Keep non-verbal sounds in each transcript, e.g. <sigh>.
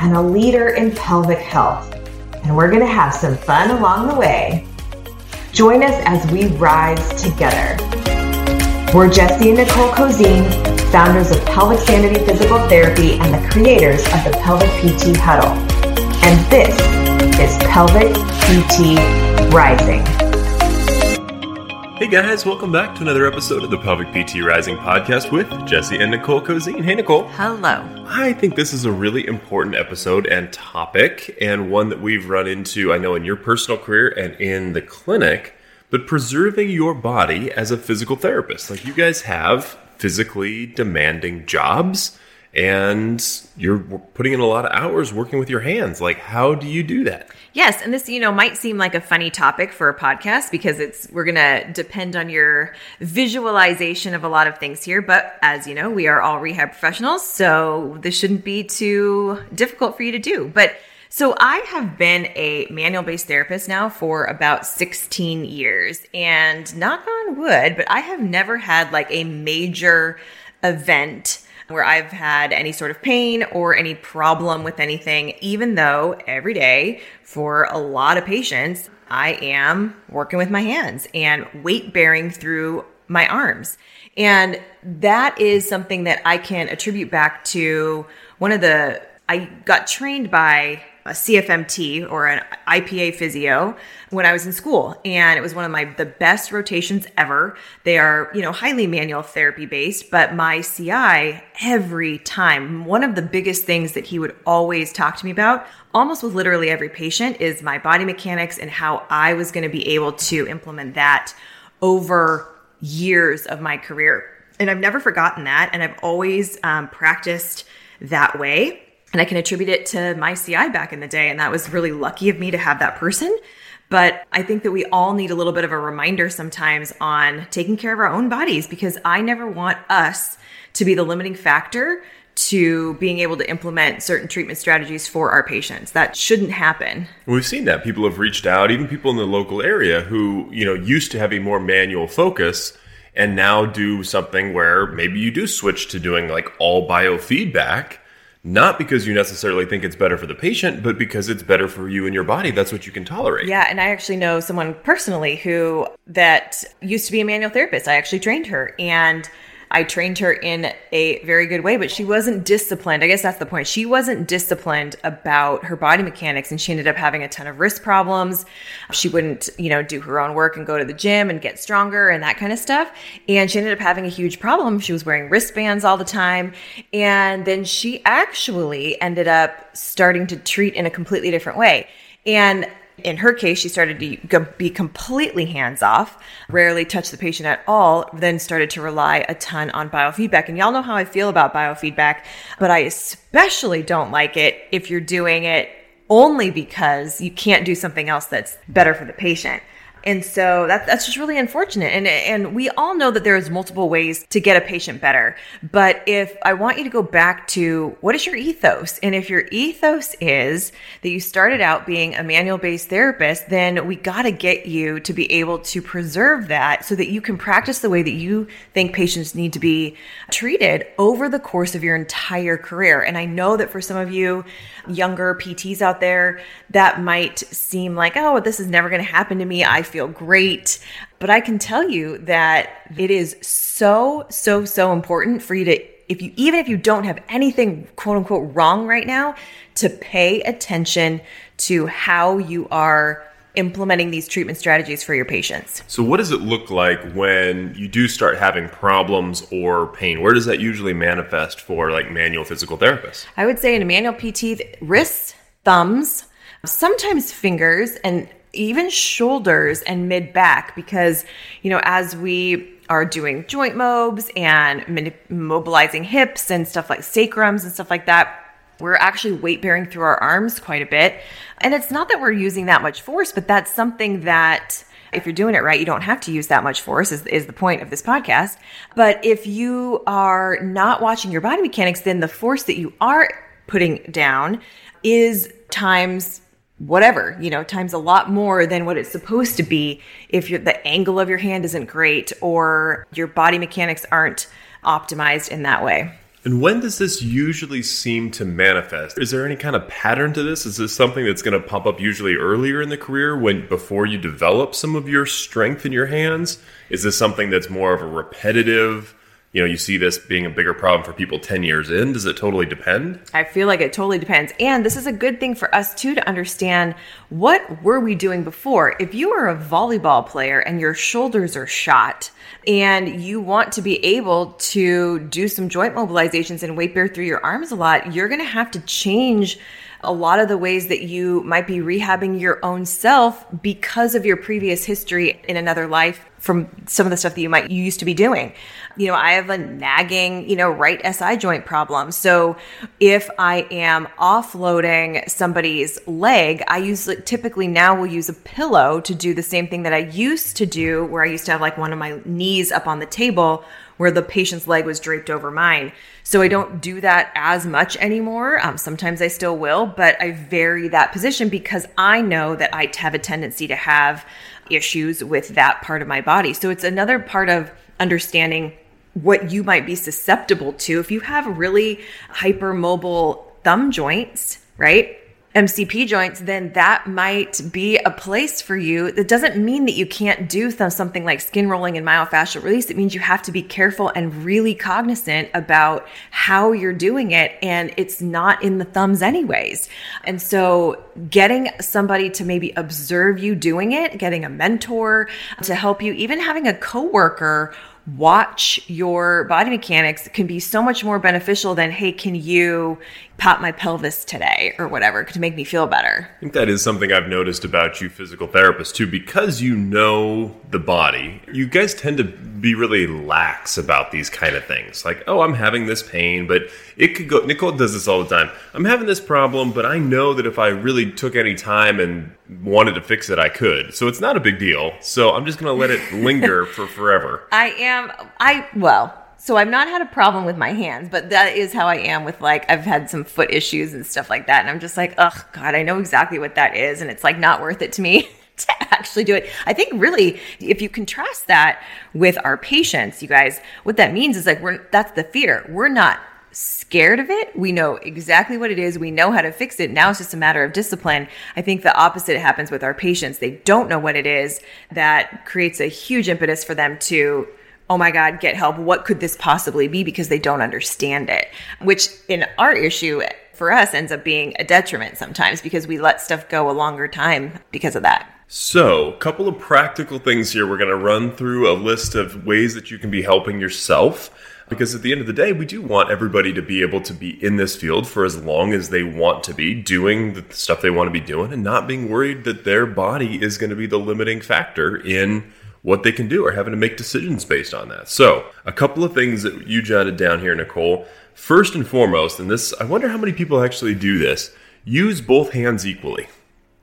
and a leader in pelvic health. And we're going to have some fun along the way. Join us as we rise together. We're Jesse and Nicole Cozine, founders of Pelvic Sanity Physical Therapy and the creators of the Pelvic PT Huddle. And this is Pelvic PT Rising. Hey guys, welcome back to another episode of the Pelvic PT Rising podcast with Jesse and Nicole Cozine. Hey Nicole. Hello. I think this is a really important episode and topic, and one that we've run into, I know, in your personal career and in the clinic but preserving your body as a physical therapist. Like you guys have physically demanding jobs and you're putting in a lot of hours working with your hands. Like, how do you do that? Yes, and this, you know, might seem like a funny topic for a podcast because it's we're going to depend on your visualization of a lot of things here, but as you know, we are all rehab professionals, so this shouldn't be too difficult for you to do. But so I have been a manual based therapist now for about 16 years and knock on wood, but I have never had like a major event where I've had any sort of pain or any problem with anything, even though every day for a lot of patients, I am working with my hands and weight bearing through my arms. And that is something that I can attribute back to one of the, I got trained by a CFMT or an IPA physio when I was in school and it was one of my the best rotations ever. They are, you know, highly manual therapy based, but my CI every time, one of the biggest things that he would always talk to me about almost with literally every patient is my body mechanics and how I was going to be able to implement that over years of my career. And I've never forgotten that and I've always um, practiced that way and I can attribute it to my CI back in the day. And that was really lucky of me to have that person. But I think that we all need a little bit of a reminder sometimes on taking care of our own bodies because I never want us to be the limiting factor to being able to implement certain treatment strategies for our patients. That shouldn't happen. We've seen that people have reached out, even people in the local area who, you know, used to have a more manual focus and now do something where maybe you do switch to doing like all biofeedback not because you necessarily think it's better for the patient, but because it's better for you and your body. That's what you can tolerate. Yeah, and I actually know someone personally who that used to be a manual therapist. I actually trained her and I trained her in a very good way, but she wasn't disciplined. I guess that's the point. She wasn't disciplined about her body mechanics and she ended up having a ton of wrist problems. She wouldn't, you know, do her own work and go to the gym and get stronger and that kind of stuff. And she ended up having a huge problem. She was wearing wristbands all the time. And then she actually ended up starting to treat in a completely different way. And in her case, she started to be completely hands off, rarely touch the patient at all, then started to rely a ton on biofeedback. And y'all know how I feel about biofeedback, but I especially don't like it if you're doing it only because you can't do something else that's better for the patient. And so that, that's just really unfortunate. And, and we all know that there's multiple ways to get a patient better. But if I want you to go back to what is your ethos? And if your ethos is that you started out being a manual based therapist, then we got to get you to be able to preserve that so that you can practice the way that you think patients need to be treated over the course of your entire career. And I know that for some of you younger PTs out there, that might seem like, oh, this is never going to happen to me. I feel great. But I can tell you that it is so, so, so important for you to, if you, even if you don't have anything quote unquote wrong right now, to pay attention to how you are implementing these treatment strategies for your patients. So, what does it look like when you do start having problems or pain? Where does that usually manifest for like manual physical therapists? I would say in a manual PT, wrists, thumbs, sometimes fingers, and even shoulders and mid back because, you know, as we are doing joint mobs and mobilizing hips and stuff like sacrums and stuff like that, we're actually weight bearing through our arms quite a bit. And it's not that we're using that much force, but that's something that if you're doing it right, you don't have to use that much force, is, is the point of this podcast. But if you are not watching your body mechanics, then the force that you are putting down is times whatever, you know, times a lot more than what it's supposed to be if the angle of your hand isn't great or your body mechanics aren't optimized in that way. And when does this usually seem to manifest? Is there any kind of pattern to this? Is this something that's going to pop up usually earlier in the career when before you develop some of your strength in your hands? Is this something that's more of a repetitive you know, you see this being a bigger problem for people 10 years in? Does it totally depend? I feel like it totally depends. And this is a good thing for us too to understand what were we doing before? If you are a volleyball player and your shoulders are shot and you want to be able to do some joint mobilizations and weight bear through your arms a lot, you're going to have to change a lot of the ways that you might be rehabbing your own self because of your previous history in another life from some of the stuff that you might you used to be doing. You know, I have a nagging, you know, right SI joint problem. So if I am offloading somebody's leg, I usually typically now will use a pillow to do the same thing that I used to do where I used to have like one of my knees up on the table where the patient's leg was draped over mine. So I don't do that as much anymore. Um, sometimes I still will, but I vary that position because I know that I have a tendency to have issues with that part of my body. So it's another part of understanding what you might be susceptible to if you have really hypermobile thumb joints, right? MCP joints, then that might be a place for you. That doesn't mean that you can't do something like skin rolling and myofascial release. It means you have to be careful and really cognizant about how you're doing it. And it's not in the thumbs, anyways. And so, getting somebody to maybe observe you doing it, getting a mentor to help you, even having a coworker watch your body mechanics can be so much more beneficial than, hey, can you pop my pelvis today or whatever to make me feel better? I think that is something I've noticed about you physical therapists too. Because you know the body, you guys tend to be really lax about these kind of things. Like, oh, I'm having this pain, but it could go. Nicole does this all the time. I'm having this problem, but I know that if I really took any time and wanted to fix it, I could. So it's not a big deal. So I'm just going to let it linger <laughs> for forever. I am, I, well, so I've not had a problem with my hands, but that is how I am with like I've had some foot issues and stuff like that, and I'm just like, oh god, I know exactly what that is, and it's like not worth it to me <laughs> to actually do it. I think really, if you contrast that with our patients, you guys, what that means is like we're that's the fear. We're not scared of it. We know exactly what it is. We know how to fix it. Now it's just a matter of discipline. I think the opposite happens with our patients. They don't know what it is that creates a huge impetus for them to oh my God, get help. What could this possibly be? Because they don't understand it, which in our issue for us ends up being a detriment sometimes because we let stuff go a longer time because of that. So, a couple of practical things here. We're going to run through a list of ways that you can be helping yourself. Because at the end of the day, we do want everybody to be able to be in this field for as long as they want to be, doing the stuff they want to be doing, and not being worried that their body is going to be the limiting factor in what they can do or having to make decisions based on that. So, a couple of things that you jotted down here, Nicole. First and foremost, and this, I wonder how many people actually do this use both hands equally.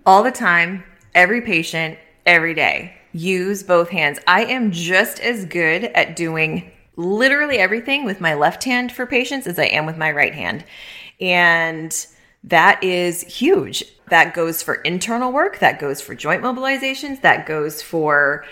All the time, every patient, every day. Use both hands. I am just as good at doing literally everything with my left hand for patients as I am with my right hand. And that is huge. That goes for internal work, that goes for joint mobilizations, that goes for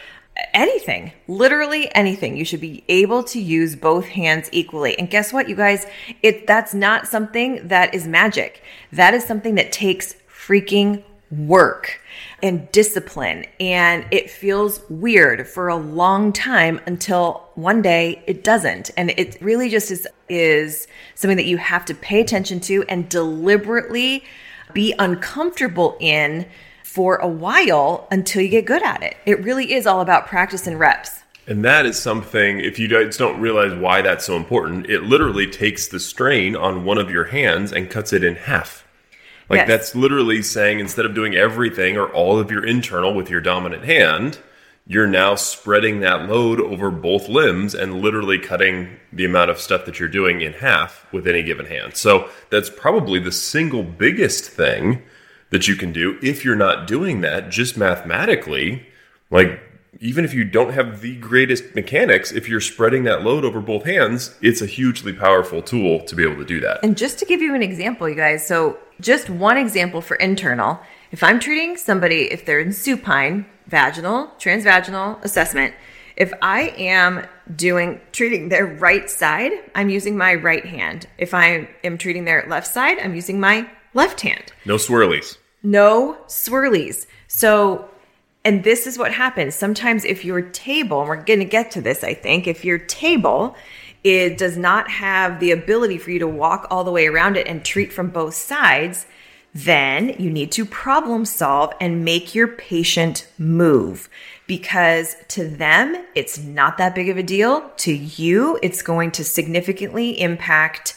anything, literally anything. You should be able to use both hands equally. And guess what, you guys? It that's not something that is magic. That is something that takes freaking work and discipline. And it feels weird for a long time until one day it doesn't. And it really just is, is something that you have to pay attention to and deliberately be uncomfortable in for a while until you get good at it. It really is all about practice and reps. And that is something, if you guys don't realize why that's so important, it literally takes the strain on one of your hands and cuts it in half. Like yes. that's literally saying instead of doing everything or all of your internal with your dominant hand, you're now spreading that load over both limbs and literally cutting the amount of stuff that you're doing in half with any given hand. So that's probably the single biggest thing that you can do if you're not doing that just mathematically. Like, even if you don't have the greatest mechanics, if you're spreading that load over both hands, it's a hugely powerful tool to be able to do that. And just to give you an example, you guys, so just one example for internal. If I'm treating somebody, if they're in supine, vaginal, transvaginal assessment, if I am doing treating their right side, I'm using my right hand. If I am treating their left side, I'm using my left hand. No swirlies. No swirlies. So, and this is what happens. Sometimes if your table, and we're going to get to this, I think, if your table it does not have the ability for you to walk all the way around it and treat from both sides, then you need to problem solve and make your patient move because to them, it's not that big of a deal. To you, it's going to significantly impact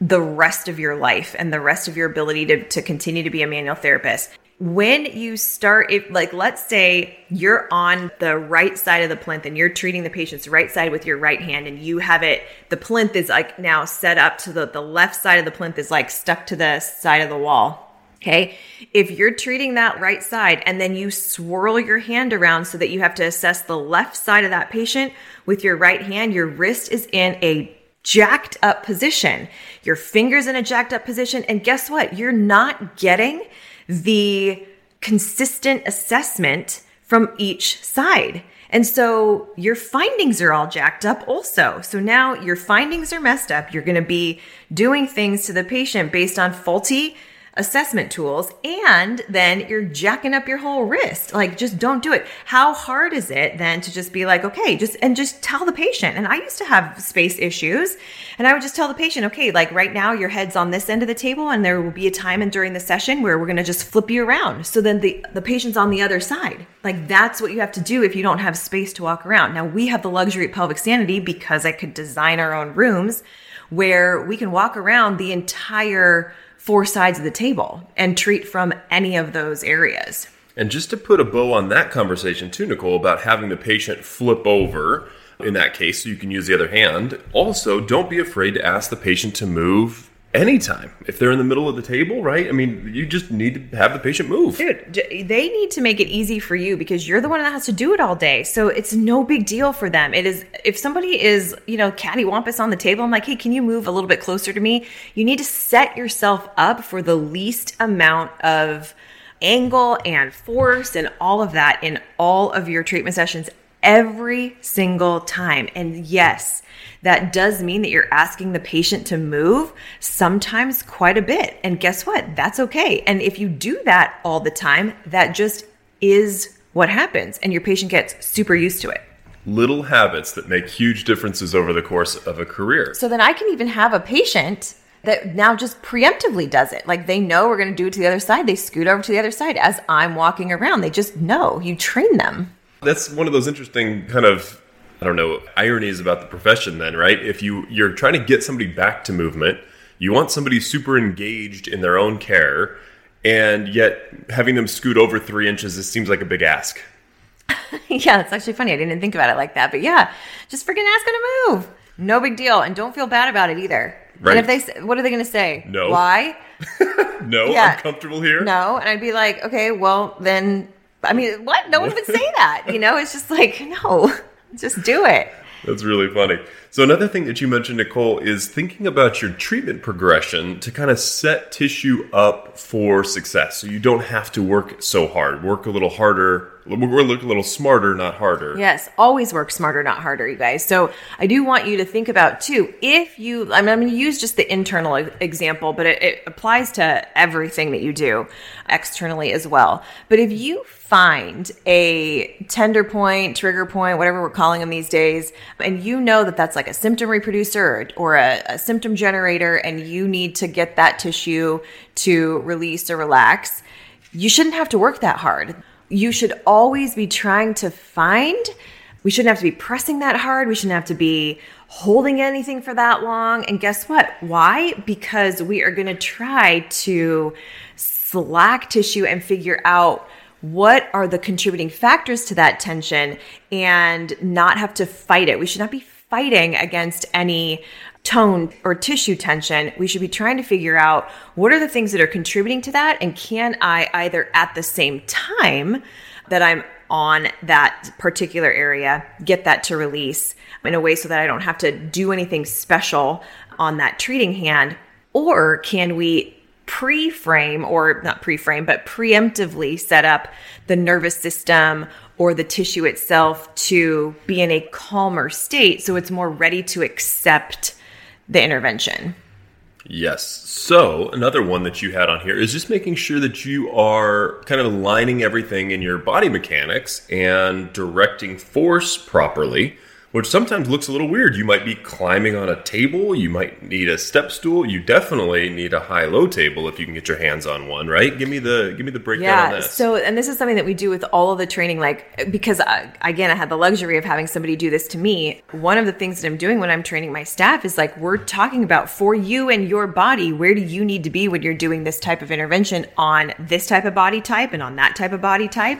the rest of your life and the rest of your ability to, to continue to be a manual therapist when you start if like let's say you're on the right side of the plinth and you're treating the patient's right side with your right hand and you have it the plinth is like now set up to the the left side of the plinth is like stuck to the side of the wall Okay. If you're treating that right side and then you swirl your hand around so that you have to assess the left side of that patient with your right hand, your wrist is in a jacked up position. Your fingers in a jacked up position. And guess what? You're not getting the consistent assessment from each side. And so your findings are all jacked up also. So now your findings are messed up. You're going to be doing things to the patient based on faulty assessment tools and then you're jacking up your whole wrist. Like just don't do it. How hard is it then to just be like, okay, just and just tell the patient. And I used to have space issues and I would just tell the patient, okay, like right now your head's on this end of the table and there will be a time and during the session where we're going to just flip you around. So then the the patient's on the other side. Like that's what you have to do if you don't have space to walk around. Now we have the luxury at Pelvic Sanity because I could design our own rooms where we can walk around the entire four sides of the table and treat from any of those areas. And just to put a bow on that conversation too, Nicole, about having the patient flip over in that case so you can use the other hand, also don't be afraid to ask the patient to move anytime. If they're in the middle of the table, right? I mean, you just need to have the patient move. Dude, they need to make it easy for you because you're the one that has to do it all day. So it's no big deal for them. It is if somebody is, you know, cattywampus on the table, I'm like, "Hey, can you move a little bit closer to me?" You need to set yourself up for the least amount of angle and force and all of that in all of your treatment sessions every single time. And yes, that does mean that you're asking the patient to move sometimes quite a bit. And guess what? That's okay. And if you do that all the time, that just is what happens. And your patient gets super used to it. Little habits that make huge differences over the course of a career. So then I can even have a patient that now just preemptively does it. Like they know we're going to do it to the other side. They scoot over to the other side as I'm walking around. They just know. You train them. That's one of those interesting kind of I don't know, ironies about the profession then, right? If you you're trying to get somebody back to movement, you want somebody super engaged in their own care, and yet having them scoot over three inches, it seems like a big ask. <laughs> yeah, it's actually funny. I didn't think about it like that, but yeah, just freaking ask them to move. No big deal, and don't feel bad about it either. Right. And if they, what are they going to say? No. Why? <laughs> no, yeah. I'm comfortable here. No, and I'd be like, okay, well then, I mean, what? No one would say that. You know, it's just like, no. Just do it. That's really funny. So, another thing that you mentioned, Nicole, is thinking about your treatment progression to kind of set tissue up for success. So, you don't have to work so hard. Work a little harder, work a little smarter, not harder. Yes, always work smarter, not harder, you guys. So, I do want you to think about too if you, I mean, I'm going to use just the internal example, but it, it applies to everything that you do externally as well. But if you find a tender point, trigger point, whatever we're calling them these days, and you know that that's like a symptom reproducer or, a, a, symptom generator, and you need to get that tissue to release or relax, you shouldn't have to work that hard. You should always be trying to find. We shouldn't have to be pressing that hard. We shouldn't have to be holding anything for that long. And guess what? Why? Because we are going to try to slack tissue and figure out what are the contributing factors to that tension and not have to fight it. We should not be fighting against any tone or tissue tension. We should be trying to figure out what are the things that are contributing to that and can I either at the same time that I'm on that particular area get that to release in a way so that I don't have to do anything special on that treating hand or can we pre-frame or not pre-frame but preemptively set up the nervous system or the tissue itself to be in a calmer state so it's more ready to accept the intervention Yes. So, another one that you had on here is just making sure that you are kind of aligning everything in your body mechanics and directing force properly which sometimes looks a little weird. You might be climbing on a table, you might need a step stool, you definitely need a high-low table if you can get your hands on one, right? Give me the give me the breakdown yeah, on this. So, and this is something that we do with all of the training, like because I, again, I had the luxury of having somebody do this to me. One of the things that I'm doing when I'm training my staff is like we're talking about for you and your body, where do you need to be when you're doing this type of intervention on this type of body type and on that type of body type.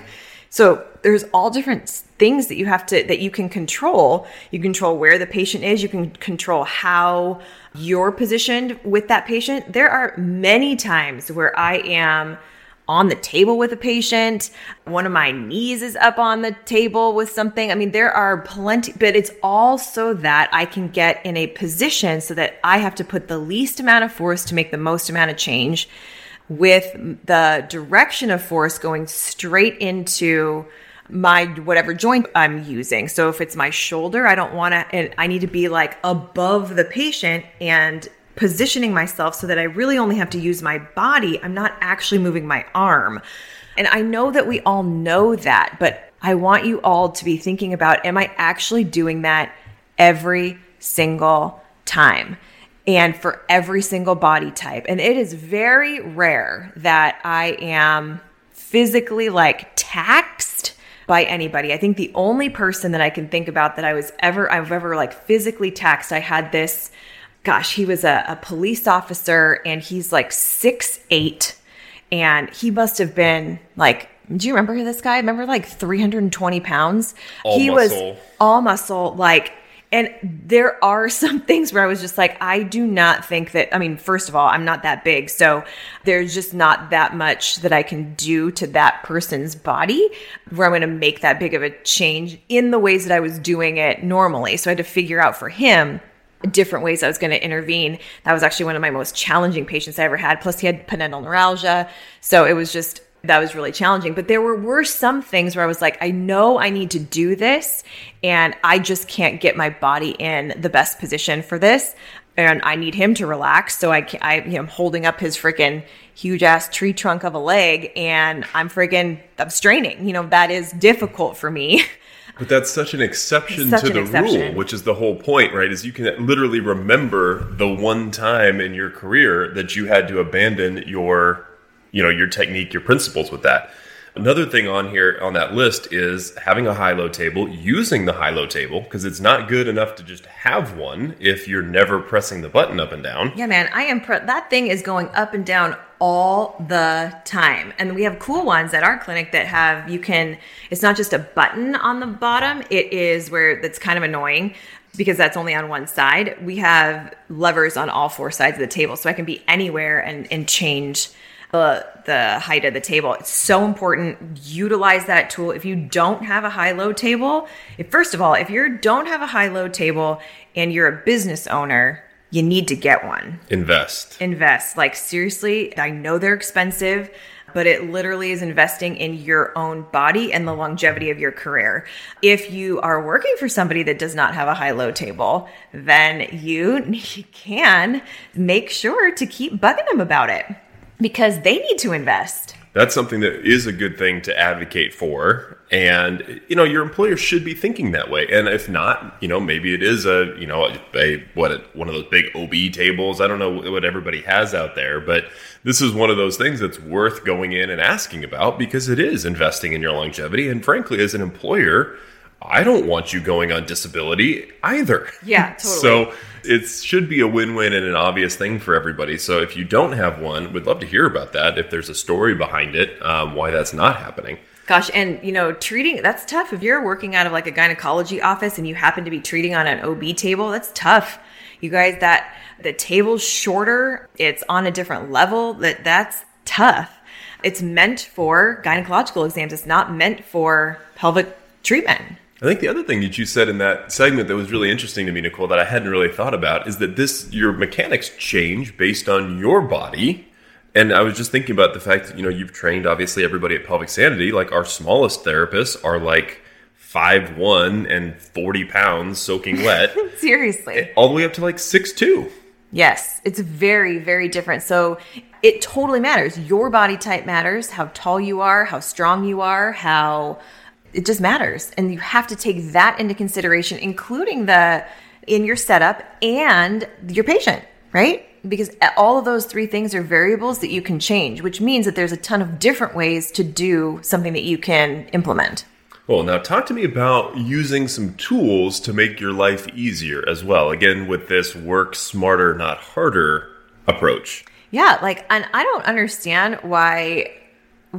So there's all different things that you have to that you can control. You control where the patient is, you can control how you're positioned with that patient. There are many times where I am on the table with a patient. One of my knees is up on the table with something. I mean, there are plenty, but it's all so that I can get in a position so that I have to put the least amount of force to make the most amount of change with the direction of force going straight into my whatever joint I'm using. So if it's my shoulder, I don't want to, I need to be like above the patient and positioning myself so that I really only have to use my body. I'm not actually moving my arm. And I know that we all know that, but I want you all to be thinking about am I actually doing that every single time? and for every single body type. And it is very rare that I am physically like taxed by anybody. I think the only person that I can think about that I was ever, I've ever like physically taxed, I had this, gosh, he was a, a police officer and he's like six eight, and he must have been like do you remember this guy? Remember like 320 pounds? All he muscle. was all muscle, like and there are <laughs> some things where I was just like, I do not think that, I mean, first of all, I'm not that big. So there's just not that much that I can do to that person's body where I'm going to make that big of a change in the ways that I was doing it normally. So I had to figure out for him different ways I was going to intervene. That was actually one of my most challenging patients I ever had. Plus, he had pudendal neuralgia. So it was just that was really challenging. But there were, were some things where I was like, I know I need to do this, and I just can't get my body in the best position for this. And I need him to relax. So I, can, I am holding up his freaking huge ass tree trunk of a leg, and I'm freaking I'm straining. You know that is difficult for me. <laughs> But that's such an exception Such to the exception. rule, which is the whole point, right? Is you can literally remember the one time in your career that you had to abandon your, you know, your technique, your principles with that. Another thing on here on that list is having a high-low table, using the high-low table because it's not good enough to just have one if you're never pressing the button up and down. Yeah, man, I am. Pre- that thing is going up and down all the time. And we have cool ones at our clinic that have you can. It's not just a button on the bottom. It is where that's kind of annoying because that's only on one side. We have levers on all four sides of the table, so I can be anywhere and and change the the height of the table. It's so important. Utilize that tool. If you don't have a high low table, if, first of all, if you don't have a high low table and you're a business owner, you need to get one. Invest. Invest. Like seriously, I know they're expensive, but it literally is investing in your own body and the longevity of your career. If you are working for somebody that does not have a high low table, then you, you <laughs> can make sure to keep bugging them about it because they need to invest. That's something that is a good thing to advocate for. And, you know, your employer should be thinking that way. And if not, you know, maybe it is a, you know, a, what, one of those big OB tables. I don't know what everybody has out there, but this is one of those things that's worth going in and asking about because it is investing in your longevity. And frankly, as an employer, I don't want you going on disability either. Yeah, <laughs> totally. so it should be a win-win and an obvious thing for everybody. So if you don't have one, we'd love to hear about that. If there's a story behind it, um, why that's not happening. Gosh, and you know, treating that's tough. If you're working out of like a gynecology office and you happen to be treating on an OB table, that's tough. You guys, that the table's shorter, it's on a different level. That that's tough. It's meant for gynecological exams. It's not meant for pelvic treatment. I think the other thing that you said in that segment that was really interesting to me, Nicole, that I hadn't really thought about is that this your mechanics change based on your body. And I was just thinking about the fact that, you know, you've trained obviously everybody at Pelvic Sanity. Like our smallest therapists are like five one and 40 pounds soaking wet, <laughs> Seriously. Eh, all the way up to like six two. Yes, it's very, very different. So it totally matters. Your body type matters, how tall you are, how strong you are, how it just matters. And you have to take that into consideration, including the in your setup and your patient, right? Because all of those three things are variables that you can change, which means that there's a ton of different ways to do something that you can implement. Well, now talk to me about using some tools to make your life easier as well. Again, with this work smarter, not harder approach. Yeah, like, and I don't understand why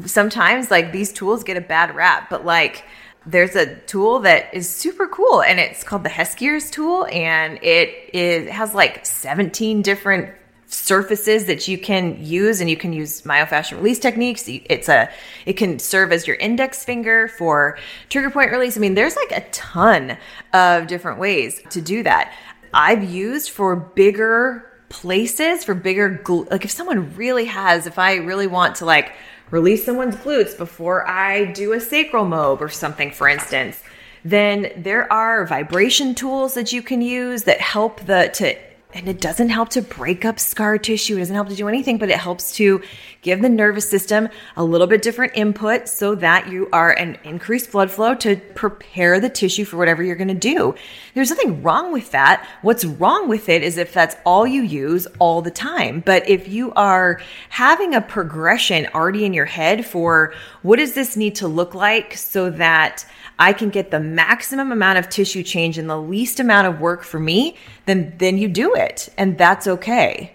sometimes like these tools get a bad rap, but like there's a tool that is super cool and it's called the Heskier's tool and it is has like 17 different surfaces that you can use and you can use myofascial release techniques. It's a it can serve as your index finger for trigger point release. I mean there's like a ton of different ways to do that. I've used for bigger places for bigger like if someone really has if i really want to like release someone's glutes before i do a sacral mob or something for instance then there are vibration tools that you can use that help the to and it doesn't help to break up scar tissue. It doesn't help to do anything, but it helps to give the nervous system a little bit different input so that you are an increased blood flow to prepare the tissue for whatever you're going to do. There's nothing wrong with that. What's wrong with it is if that's all you use all the time. But if you are having a progression already in your head for what does this need to look like so that I can get the maximum amount of tissue change in the least amount of work for me, then then you do it, and that's okay.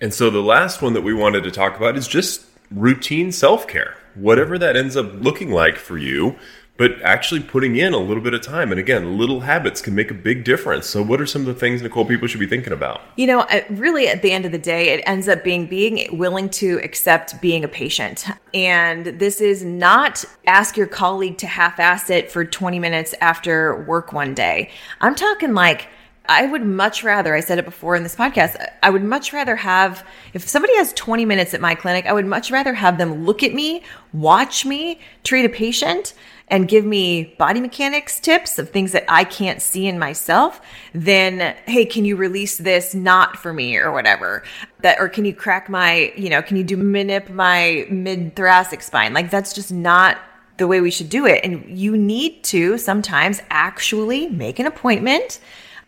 And so the last one that we wanted to talk about is just routine self-care. Whatever that ends up looking like for you, but actually putting in a little bit of time. And again, little habits can make a big difference. So, what are some of the things, Nicole, people should be thinking about? You know, really at the end of the day, it ends up being being willing to accept being a patient. And this is not ask your colleague to half ass it for 20 minutes after work one day. I'm talking like, I would much rather, I said it before in this podcast, I would much rather have, if somebody has 20 minutes at my clinic, I would much rather have them look at me, watch me, treat a patient, and give me body mechanics tips of things that I can't see in myself, then hey, can you release this not for me or whatever? That or can you crack my, you know, can you do manip my mid thoracic spine? Like that's just knot the way we should do it. And you need to sometimes actually make an appointment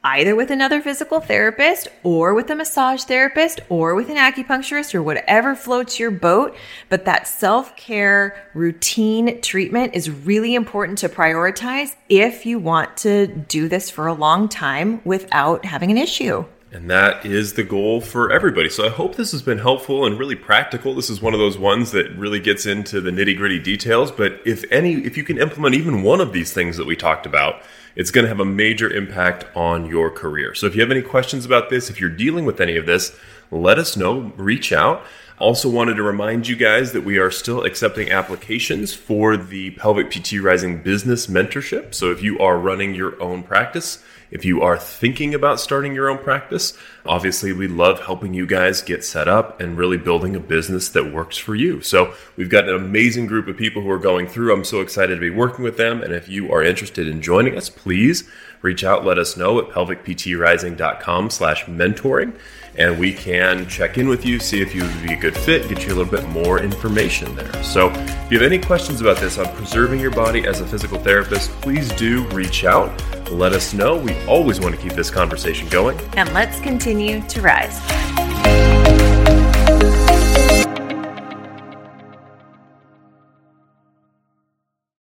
either with another physical therapist or with a massage therapist or with an acupuncturist or whatever floats your boat. But that self care routine treatment is really important to prioritize if you want to do this for a long time without having an issue. And that is the goal for everybody. So I hope this has been helpful and really practical. This is one of those ones that really gets into the nitty gritty details. But if any, if you can implement even one of these things that we talked about, it's going to have a major impact on your career. So if you have any questions about this, if you're dealing with any of this, let us know, reach out. Also, wanted to remind you guys that we are still accepting applications for the Pelvic PT Rising Business Mentorship. So, if you are running your own practice, if you are thinking about starting your own practice, obviously we love helping you guys get set up and really building a business that works for you. So we've got an amazing group of people who are going through. I'm so excited to be working with them. And if you are interested in joining us, please reach out, let us know at pelvicptrising.com slash mentoring and we can check in with you, see if you would be a good fit, get you a little bit more information there. So, if you have any questions about this on preserving your body as a physical therapist, please do reach out. Let us know. We always want to keep this conversation going. And let's continue to rise.